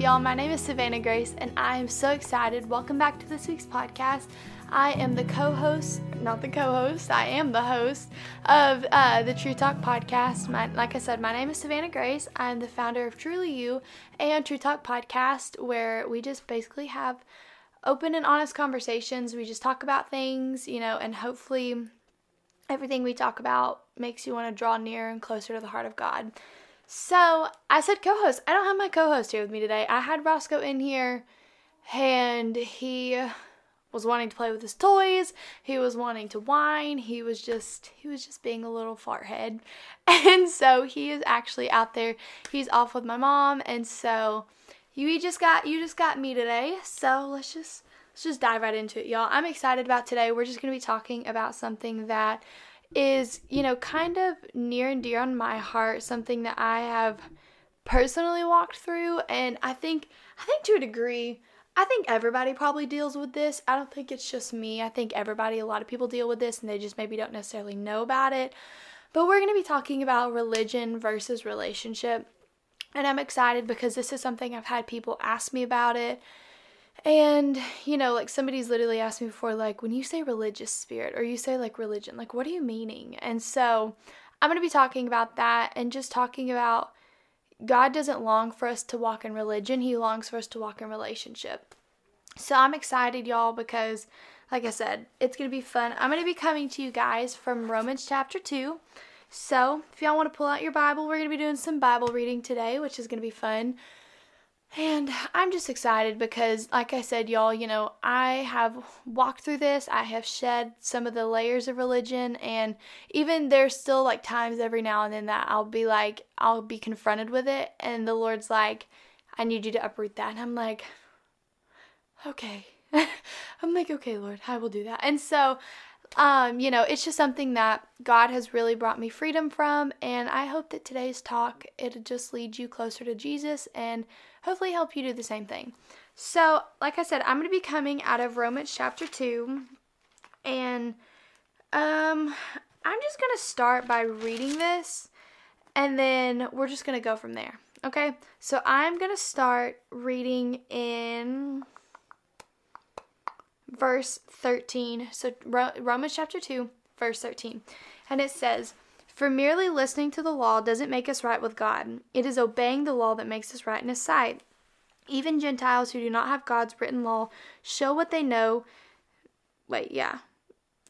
y'all? My name is Savannah Grace, and I am so excited. Welcome back to this week's podcast. I am the co host, not the co host, I am the host of uh, the True Talk podcast. My, like I said, my name is Savannah Grace. I'm the founder of Truly You and True Talk podcast, where we just basically have open and honest conversations. We just talk about things, you know, and hopefully everything we talk about makes you want to draw near and closer to the heart of God. So I said co host. I don't have my co host here with me today. I had Roscoe in here and he was wanting to play with his toys. He was wanting to whine. He was just he was just being a little fart head. And so he is actually out there. He's off with my mom and so you just got you just got me today. So let's just let's just dive right into it, y'all. I'm excited about today. We're just going to be talking about something that is, you know, kind of near and dear on my heart, something that I have personally walked through and I think I think to a degree I think everybody probably deals with this. I don't think it's just me. I think everybody, a lot of people deal with this and they just maybe don't necessarily know about it. But we're going to be talking about religion versus relationship. And I'm excited because this is something I've had people ask me about it and, you know, like somebody's literally asked me before, like, when you say religious spirit or you say like religion, like, what are you meaning? And so I'm going to be talking about that and just talking about God doesn't long for us to walk in religion, He longs for us to walk in relationship. So I'm excited, y'all, because, like I said, it's going to be fun. I'm going to be coming to you guys from Romans chapter 2. So if y'all want to pull out your Bible, we're going to be doing some Bible reading today, which is going to be fun. And I'm just excited because, like I said, y'all, you know, I have walked through this. I have shed some of the layers of religion, and even there's still like times every now and then that I'll be like, I'll be confronted with it, and the Lord's like, I need you to uproot that. And I'm like, okay. I'm like, okay, Lord, I will do that. And so, um, you know, it's just something that God has really brought me freedom from, and I hope that today's talk it'll just lead you closer to Jesus and hopefully help you do the same thing. So, like I said, I'm going to be coming out of Romans chapter 2 and um I'm just going to start by reading this and then we're just going to go from there. Okay? So, I'm going to start reading in verse 13. So, Romans chapter 2, verse 13. And it says, for merely listening to the law doesn't make us right with God. It is obeying the law that makes us right in His sight. Even Gentiles who do not have God's written law show what they know. Wait, yeah.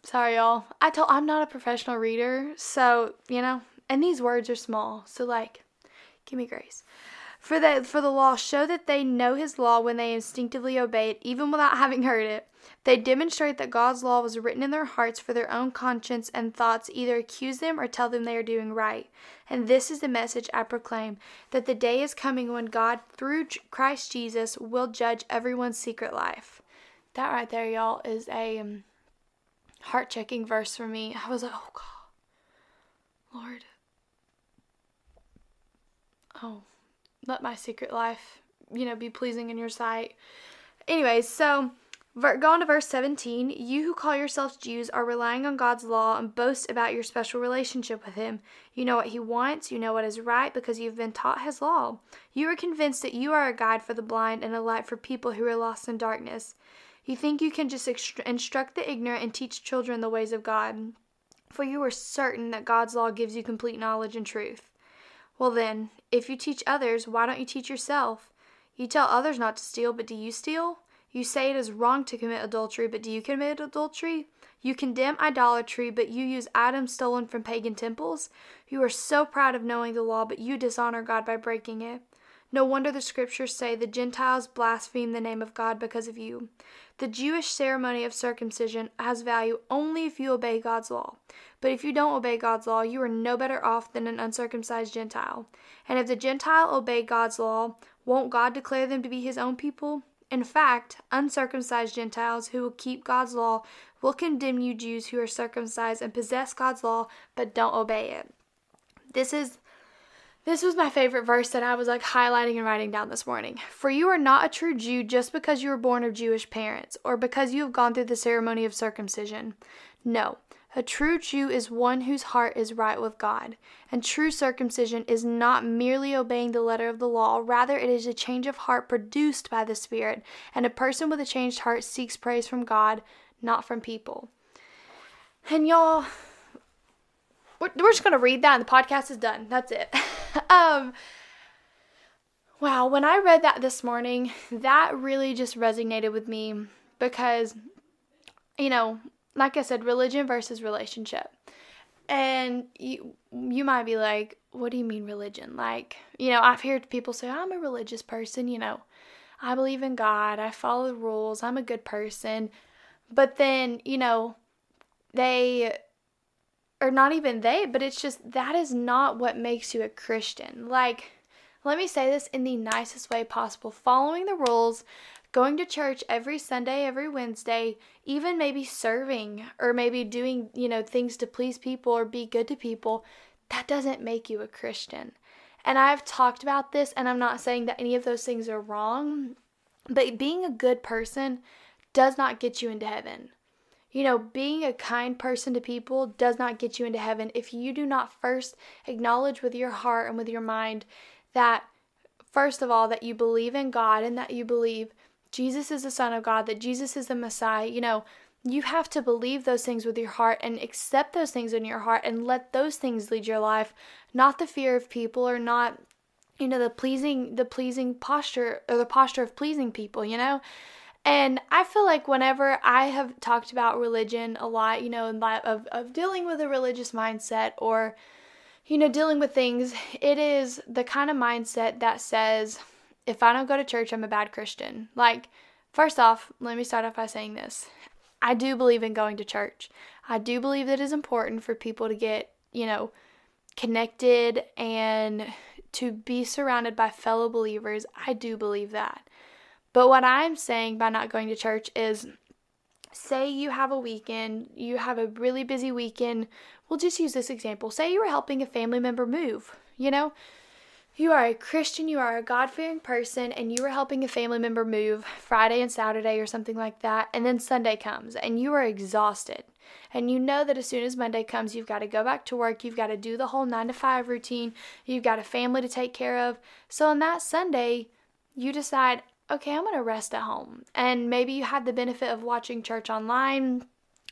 Sorry, y'all. I told I'm not a professional reader, so you know, and these words are small, so like, give me grace. For the for the law show that they know His law when they instinctively obey it, even without having heard it. They demonstrate that God's law was written in their hearts for their own conscience and thoughts either accuse them or tell them they are doing right. And this is the message I proclaim that the day is coming when God, through Christ Jesus, will judge everyone's secret life. That right there, y'all, is a um, heart checking verse for me. I was like, oh God, Lord. Oh, let my secret life, you know, be pleasing in your sight. Anyways, so Go on to verse 17. You who call yourselves Jews are relying on God's law and boast about your special relationship with Him. You know what He wants, you know what is right because you've been taught His law. You are convinced that you are a guide for the blind and a light for people who are lost in darkness. You think you can just instruct the ignorant and teach children the ways of God. For you are certain that God's law gives you complete knowledge and truth. Well, then, if you teach others, why don't you teach yourself? You tell others not to steal, but do you steal? You say it is wrong to commit adultery, but do you commit adultery? You condemn idolatry, but you use items stolen from pagan temples? You are so proud of knowing the law, but you dishonor God by breaking it. No wonder the scriptures say the Gentiles blaspheme the name of God because of you. The Jewish ceremony of circumcision has value only if you obey God's law. But if you don't obey God's law, you are no better off than an uncircumcised Gentile. And if the Gentile obey God's law, won't God declare them to be his own people? In fact, uncircumcised Gentiles who will keep God's law will condemn you Jews who are circumcised and possess God's law but don't obey it. This is this was my favorite verse that I was like highlighting and writing down this morning. For you are not a true Jew just because you were born of Jewish parents or because you have gone through the ceremony of circumcision. No, A true Jew is one whose heart is right with God. And true circumcision is not merely obeying the letter of the law, rather, it is a change of heart produced by the Spirit. And a person with a changed heart seeks praise from God, not from people. And y'all, we're, we're just going to read that and the podcast is done. That's it. um, wow, when I read that this morning, that really just resonated with me because, you know, like I said, religion versus relationship. And you, you might be like, what do you mean religion? Like, you know, I've heard people say, I'm a religious person, you know, I believe in God, I follow the rules, I'm a good person. But then, you know, they, or not even they, but it's just that is not what makes you a Christian. Like, let me say this in the nicest way possible. Following the rules, going to church every Sunday, every Wednesday, even maybe serving or maybe doing, you know, things to please people or be good to people, that doesn't make you a Christian. And I've talked about this, and I'm not saying that any of those things are wrong, but being a good person does not get you into heaven. You know, being a kind person to people does not get you into heaven if you do not first acknowledge with your heart and with your mind that, first of all, that you believe in God and that you believe Jesus is the Son of God, that Jesus is the Messiah. You know, you have to believe those things with your heart and accept those things in your heart and let those things lead your life, not the fear of people or not you know the pleasing the pleasing posture or the posture of pleasing people, you know? And I feel like whenever I have talked about religion a lot, you know, in light of, of dealing with a religious mindset or, you know, dealing with things, it is the kind of mindset that says, if I don't go to church, I'm a bad Christian. Like, first off, let me start off by saying this. I do believe in going to church. I do believe that it is important for people to get, you know, connected and to be surrounded by fellow believers. I do believe that. But what I'm saying by not going to church is say you have a weekend, you have a really busy weekend. We'll just use this example. Say you were helping a family member move, you know? you are a Christian, you are a God fearing person, and you are helping a family member move Friday and Saturday or something like that, and then Sunday comes and you are exhausted. And you know that as soon as Monday comes, you've got to go back to work, you've got to do the whole nine to five routine, you've got a family to take care of. So on that Sunday, you decide, okay, I'm going to rest at home. And maybe you had the benefit of watching church online.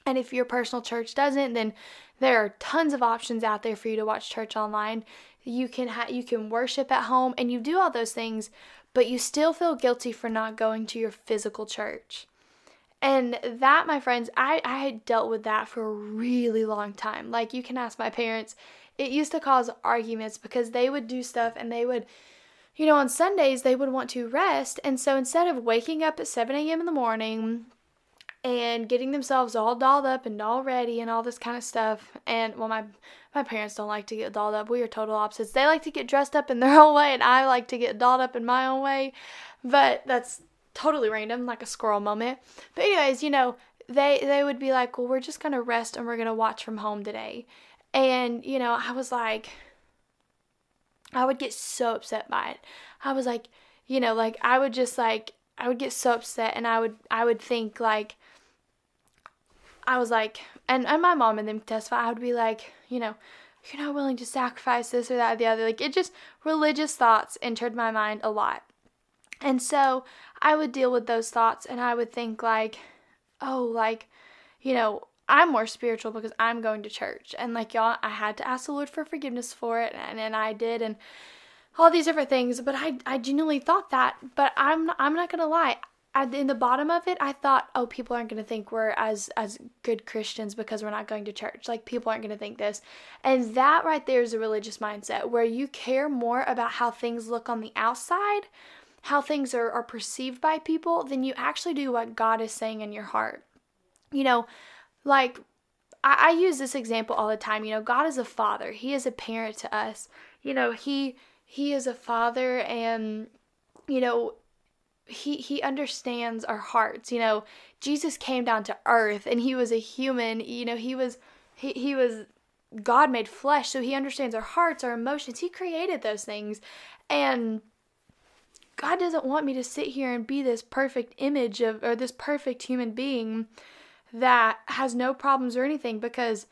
And if your personal church doesn't, then there are tons of options out there for you to watch church online you can ha- you can worship at home and you do all those things but you still feel guilty for not going to your physical church and that my friends i i had dealt with that for a really long time like you can ask my parents it used to cause arguments because they would do stuff and they would you know on sundays they would want to rest and so instead of waking up at 7 a.m in the morning and getting themselves all dolled up and all ready and all this kind of stuff. And well, my my parents don't like to get dolled up. We are total opposites. They like to get dressed up in their own way, and I like to get dolled up in my own way. But that's totally random, like a squirrel moment. But anyways, you know, they they would be like, "Well, we're just gonna rest and we're gonna watch from home today," and you know, I was like, I would get so upset by it. I was like, you know, like I would just like I would get so upset, and I would I would think like I was like, and, and my mom and them testify, I would be like, you know, you're not willing to sacrifice this or that or the other. Like, it just, religious thoughts entered my mind a lot. And so I would deal with those thoughts and I would think, like, oh, like, you know, I'm more spiritual because I'm going to church. And like, y'all, I had to ask the Lord for forgiveness for it. And, and I did. And all these different things. But I, I genuinely thought that. But I'm, I'm not going to lie at, in the bottom of it, I thought, oh, people aren't going to think we're as as good Christians because we're not going to church. Like people aren't going to think this, and that right there is a religious mindset where you care more about how things look on the outside, how things are, are perceived by people, than you actually do what God is saying in your heart. You know, like I, I use this example all the time. You know, God is a father; He is a parent to us. You know, He He is a father, and you know he he understands our hearts. You know jesus came down to earth and he was a human. You know he was he, he was god made flesh so he understands our hearts our emotions. He created those things. And god doesn't want me to sit here and be this perfect image of or this perfect human being that has no problems or anything because,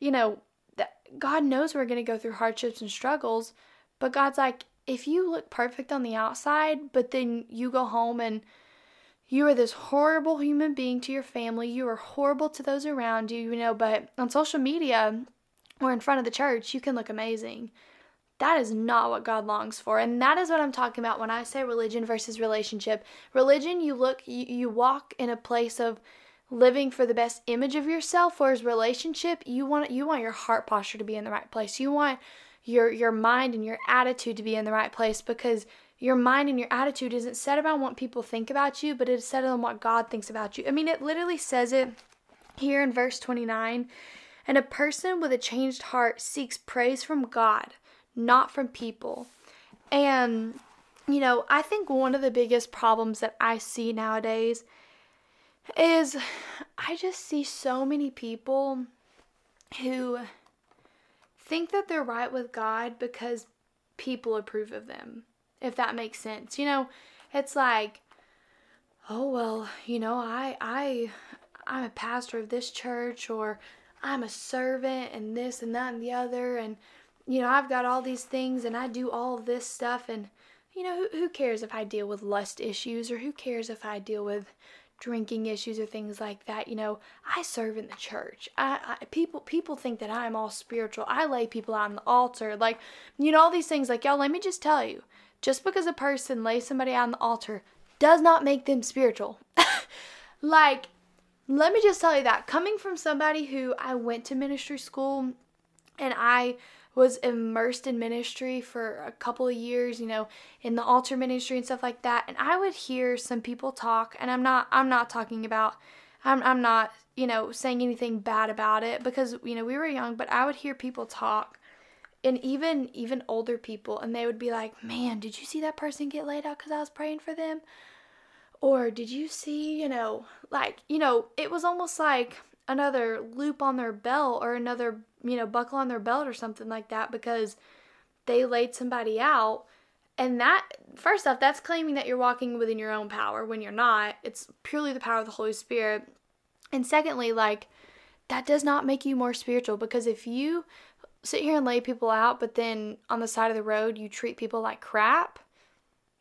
you know, God knows we're going to go through hardships and struggles, but God's like, if you look perfect on the outside, but then you go home and you are this horrible human being to your family, you are horrible to those around you, you know, but on social media or in front of the church, you can look amazing. That is not what God longs for. And that is what I'm talking about when I say religion versus relationship. Religion, you look, you, you walk in a place of living for the best image of yourself whereas relationship you want you want your heart posture to be in the right place. You want your your mind and your attitude to be in the right place because your mind and your attitude isn't set about what people think about you but it's set on what god thinks about you. I mean it literally says it here in verse 29 and a person with a changed heart seeks praise from god not from people. And you know i think one of the biggest problems that i see nowadays is I just see so many people who think that they're right with God because people approve of them, if that makes sense. You know, it's like, oh well, you know, I I I'm a pastor of this church or I'm a servant and this and that and the other and you know, I've got all these things and I do all this stuff and you know, who, who cares if I deal with lust issues or who cares if I deal with drinking issues or things like that. You know, I serve in the church. I, I, people people think that I'm all spiritual. I lay people out on the altar. Like, you know, all these things. Like, y'all, let me just tell you, just because a person lays somebody out on the altar does not make them spiritual. like, let me just tell you that coming from somebody who I went to ministry school and I was immersed in ministry for a couple of years, you know, in the altar ministry and stuff like that. And I would hear some people talk, and I'm not I'm not talking about I'm I'm not, you know, saying anything bad about it because, you know, we were young, but I would hear people talk and even even older people and they would be like, "Man, did you see that person get laid out cuz I was praying for them?" Or did you see, you know, like, you know, it was almost like another loop on their belt or another, you know, buckle on their belt or something like that because they laid somebody out. And that, first off, that's claiming that you're walking within your own power when you're not. It's purely the power of the Holy Spirit. And secondly, like, that does not make you more spiritual because if you sit here and lay people out, but then on the side of the road you treat people like crap,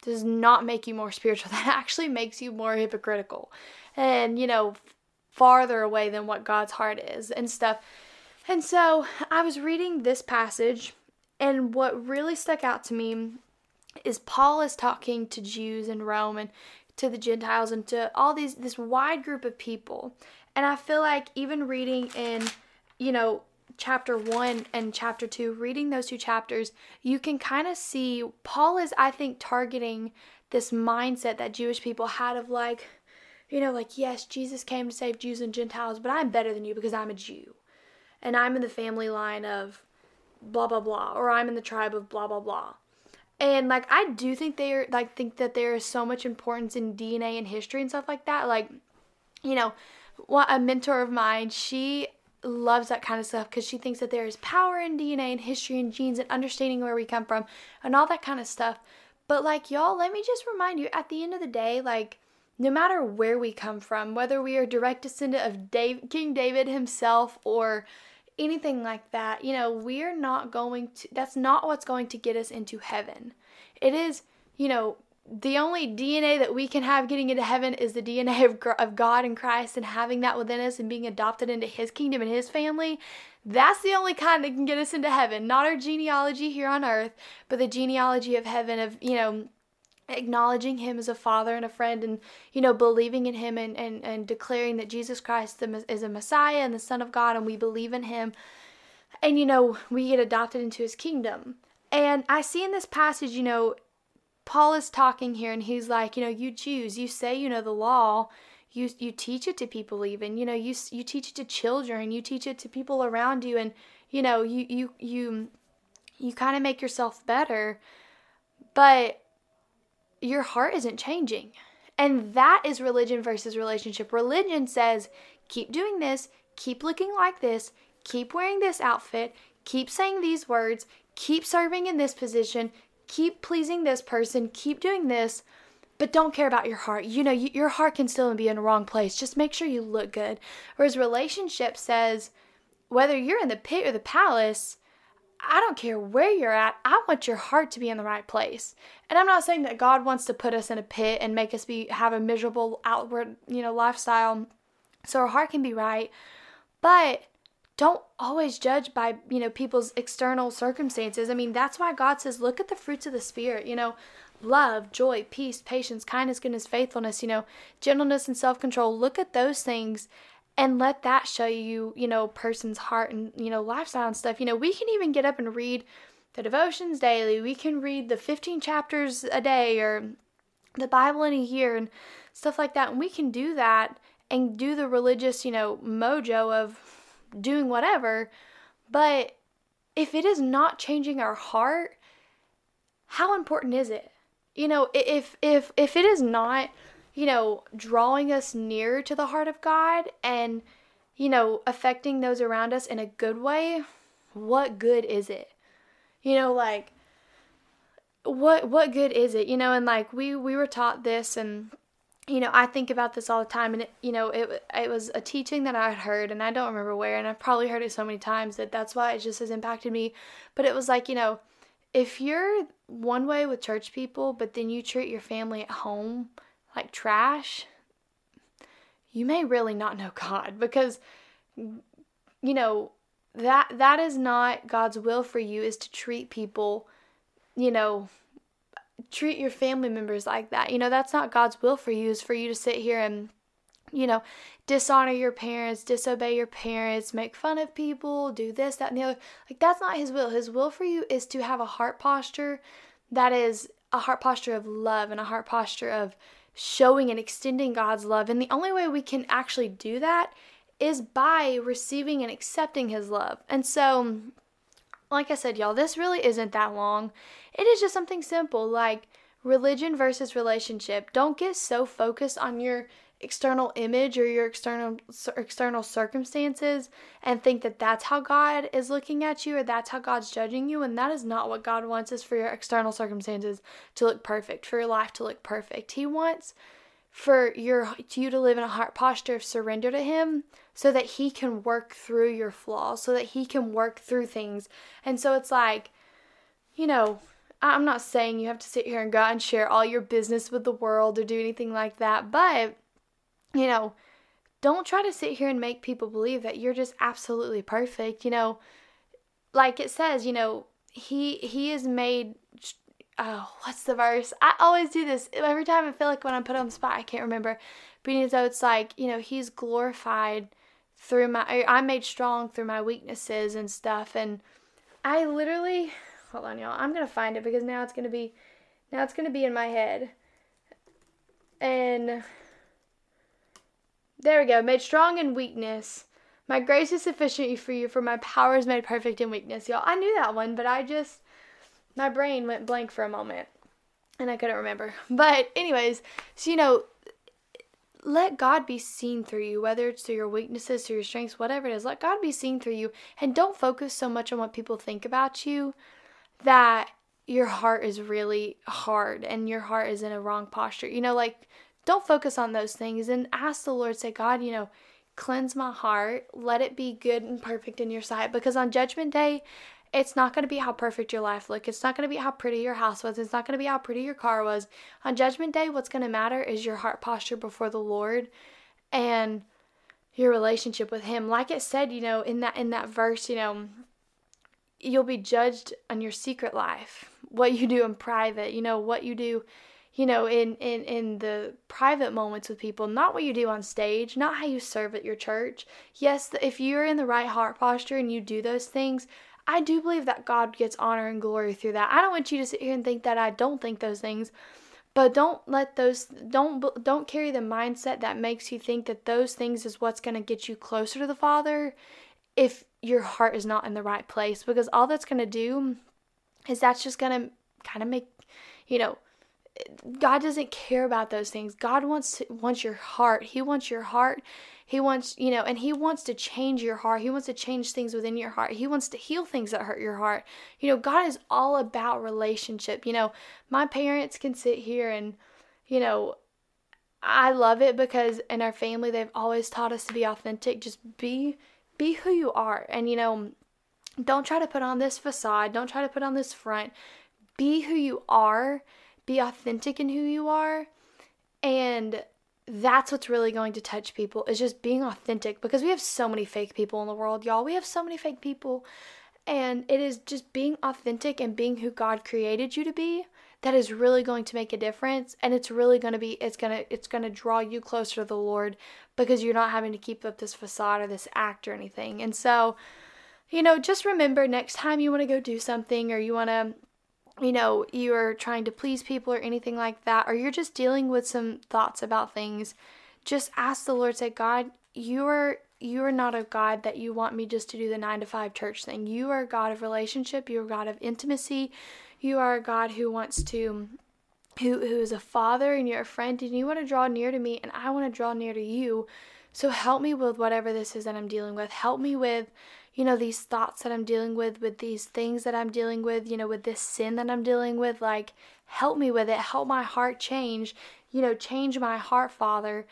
does not make you more spiritual. That actually makes you more hypocritical. And, you know, farther away than what God's heart is and stuff. And so I was reading this passage, and what really stuck out to me is Paul is talking to Jews in Rome and to the Gentiles and to all these this wide group of people. And I feel like even reading in, you know, chapter 1 and chapter 2, reading those two chapters, you can kind of see Paul is I think targeting this mindset that Jewish people had of like you know, like, yes, Jesus came to save Jews and Gentiles, but I'm better than you because I'm a Jew. And I'm in the family line of blah, blah, blah. Or I'm in the tribe of blah, blah, blah. And like, I do think they're, like, think that there is so much importance in DNA and history and stuff like that. Like, you know, what a mentor of mine, she loves that kind of stuff because she thinks that there is power in DNA and history and genes and understanding where we come from and all that kind of stuff. But like y'all, let me just remind you at the end of the day, like no matter where we come from, whether we are direct descendant of Dave, King David himself or anything like that, you know, we're not going to, that's not what's going to get us into heaven. It is, you know, the only DNA that we can have getting into heaven is the DNA of, of God and Christ and having that within us and being adopted into His kingdom and His family. That's the only kind that can get us into heaven. Not our genealogy here on earth, but the genealogy of heaven of, you know, acknowledging him as a father and a friend and you know believing in him and, and, and declaring that jesus christ is a messiah and the son of god and we believe in him. And you know we get adopted into his kingdom. And i see in this passage you know paul is talking here and he's like you know you jews you say you know the law. You you teach it to people even. You know you you teach it to children. You teach it to people around you and you know you you you you kind of make yourself better. But your heart isn't changing. And that is religion versus relationship. Religion says, keep doing this, keep looking like this, keep wearing this outfit, keep saying these words, keep serving in this position, keep pleasing this person, keep doing this. but don't care about your heart. You know, you, your heart can still be in the wrong place. Just make sure you look good. Whereas relationship says, whether you're in the pit or the palace, I don't care where you're at. I want your heart to be in the right place. And I'm not saying that God wants to put us in a pit and make us be have a miserable outward, you know, lifestyle so our heart can be right. But don't always judge by, you know, people's external circumstances. I mean, that's why God says, look at the fruits of the spirit, you know, love, joy, peace, patience, kindness, goodness, faithfulness, you know, gentleness and self-control. Look at those things and let that show you, you know, person's heart and, you know, lifestyle and stuff. You know, we can even get up and read the devotions daily. We can read the 15 chapters a day or the Bible in a year and stuff like that. And we can do that and do the religious, you know, mojo of doing whatever. But if it is not changing our heart, how important is it? You know, if if if it is not you know, drawing us nearer to the heart of God and, you know, affecting those around us in a good way, what good is it? You know, like what what good is it? You know, and like we we were taught this and you know, I think about this all the time and it, you know, it it was a teaching that I had heard and I don't remember where and I've probably heard it so many times that that's why it just has impacted me, but it was like, you know, if you're one way with church people, but then you treat your family at home like trash, you may really not know God because you know that that is not God's will for you is to treat people, you know, treat your family members like that. You know, that's not God's will for you is for you to sit here and you know, dishonor your parents, disobey your parents, make fun of people, do this, that, and the other. Like, that's not His will. His will for you is to have a heart posture that is a heart posture of love and a heart posture of showing and extending God's love. And the only way we can actually do that is by receiving and accepting His love. And so, like I said, y'all, this really isn't that long. It is just something simple like religion versus relationship. Don't get so focused on your external image or your external external circumstances and think that that's how God is looking at you or that's how God's judging you and that is not what God wants is for your external circumstances to look perfect for your life to look perfect. He wants for your you to live in a heart posture of surrender to him so that he can work through your flaws so that he can work through things. And so it's like you know I'm not saying you have to sit here and go out and share all your business with the world or do anything like that but you know, don't try to sit here and make people believe that you're just absolutely perfect. You know, like it says, you know, he he is made oh, what's the verse? I always do this. Every time I feel like when I'm put on the spot, I can't remember. But so it's like, you know, he's glorified through my I'm made strong through my weaknesses and stuff and I literally hold on y'all. I'm going to find it because now it's going to be now it's going to be in my head. And there we go. Made strong in weakness. My grace is sufficient for you, for my power is made perfect in weakness. Y'all, I knew that one, but I just, my brain went blank for a moment and I couldn't remember. But, anyways, so you know, let God be seen through you, whether it's through your weaknesses, through your strengths, whatever it is. Let God be seen through you. And don't focus so much on what people think about you that your heart is really hard and your heart is in a wrong posture. You know, like don't focus on those things and ask the Lord, say, God, you know, cleanse my heart, let it be good and perfect in your sight. Because on Judgment Day, it's not going to be how perfect your life looked. It's not going to be how pretty your house was. It's not going to be how pretty your car was. On Judgment Day, what's going to matter is your heart posture before the Lord and your relationship with him. Like it said, you know, in that in that verse, you know, you'll be judged on your secret life, what you do in private, you know, what you do you know in in in the private moments with people not what you do on stage not how you serve at your church. Yes if you're in the right heart posture and you do those things i do believe that god gets honor and glory through that. I don't want you to sit here and think that i don't think those things but don't let those don't don't carry the mindset that makes you think that those things is what's going to get you closer to the father if your heart is not in the right place because all that's going to do is that's just going to kind of make you know God doesn't care about those things. God wants wants your heart. He wants your heart. He wants, you know, and he wants to change your heart. He wants to change things within your heart. He wants to heal things that hurt your heart. You know, God is all about relationship. You know, my parents can sit here and you know, I love it because in our family they've always taught us to be authentic. Just be be who you are. And you know, don't try to put on this facade. Don't try to put on this front. Be who you are. Be authentic in who you are. And that's what's really going to touch people is just being authentic because we have so many fake people in the world, y'all. We have so many fake people. And it is just being authentic and being who God created you to be that is really going to make a difference and it's really going to be it's going to it's going to draw you closer to the Lord because you're not having to keep up this facade or this act or anything. And so, you know, just remember next time you want to go do something or you want to you know, you are trying to please people or anything like that, or you're just dealing with some thoughts about things, just ask the Lord, say, God, you are you are not a God that you want me just to do the nine to five church thing. You are a God of relationship, you are a God of intimacy, you are a God who wants to who who is a father and you're a friend and you want to draw near to me and I want to draw near to you. So help me with whatever this is that I'm dealing with. Help me with you know these thoughts that I'm dealing with with these things that I'm dealing with, you know, with this sin that I'm dealing with like help me with it. Help my heart change. You know, change my heart, Father.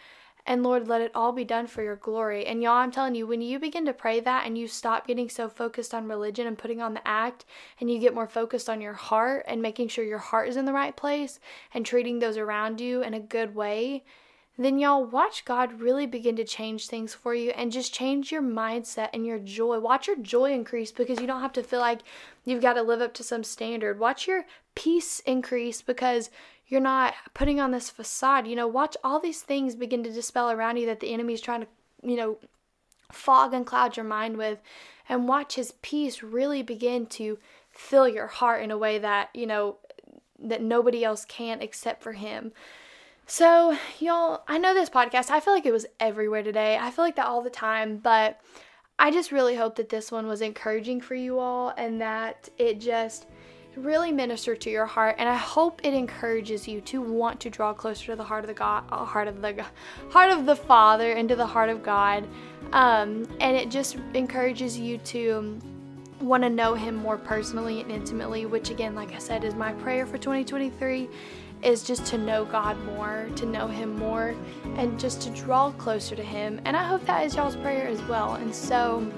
And Lord, let it all be done for your glory. And y'all, I'm telling you, when you begin to pray that and you stop getting so focused on religion and putting on the act, and you get more focused on your heart and making sure your heart is in the right place and treating those around you in a good way, then y'all watch God really begin to change things for you and just change your mindset and your joy. Watch your joy increase because you don't have to feel like you've got to live up to some standard. Watch your peace increase because you're not putting on this facade. You know, watch all these things begin to dispel around you that the enemy is trying to, you know, fog and cloud your mind with. And watch his peace really begin to fill your heart in a way that, you know, that nobody else can except for him. So, y'all, I know this podcast, I feel like it was everywhere today. I feel like that all the time, but I just really hope that this one was encouraging for you all and that it just really ministered to your heart and I hope it encourages you to want to draw closer to the heart of the God, uh, heart of the heart of the Father and to the heart of God. Um, and it just encourages you to want to know him more personally and intimately, which again, like I said, is my prayer for 2023 is just to know God more, to know him more and just to draw closer to him. And I hope that is y'all's prayer as well. And so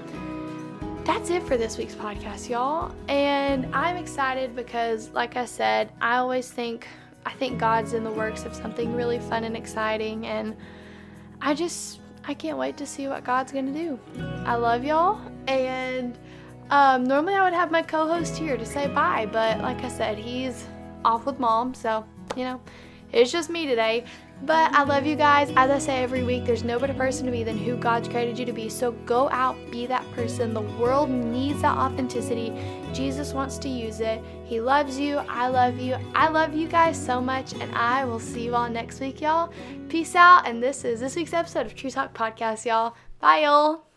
that's it for this week's podcast, y'all. And I'm excited because, like I said, I always think, I think God's in the works of something really fun and exciting. And I just, I can't wait to see what God's to do. I love y'all. And um, normally I would have my co host here to say bye, but like I said, he's off with mom. So, you know, it's just me today. But I love you guys. As I say every week, there's no better person to be than who God's created you to be. So go out, be that person. The world needs that authenticity. Jesus wants to use it. He loves you. I love you. I love you guys so much. And I will see you all next week, y'all. Peace out. And this is this week's episode of True Talk Podcast, y'all. Bye, y'all.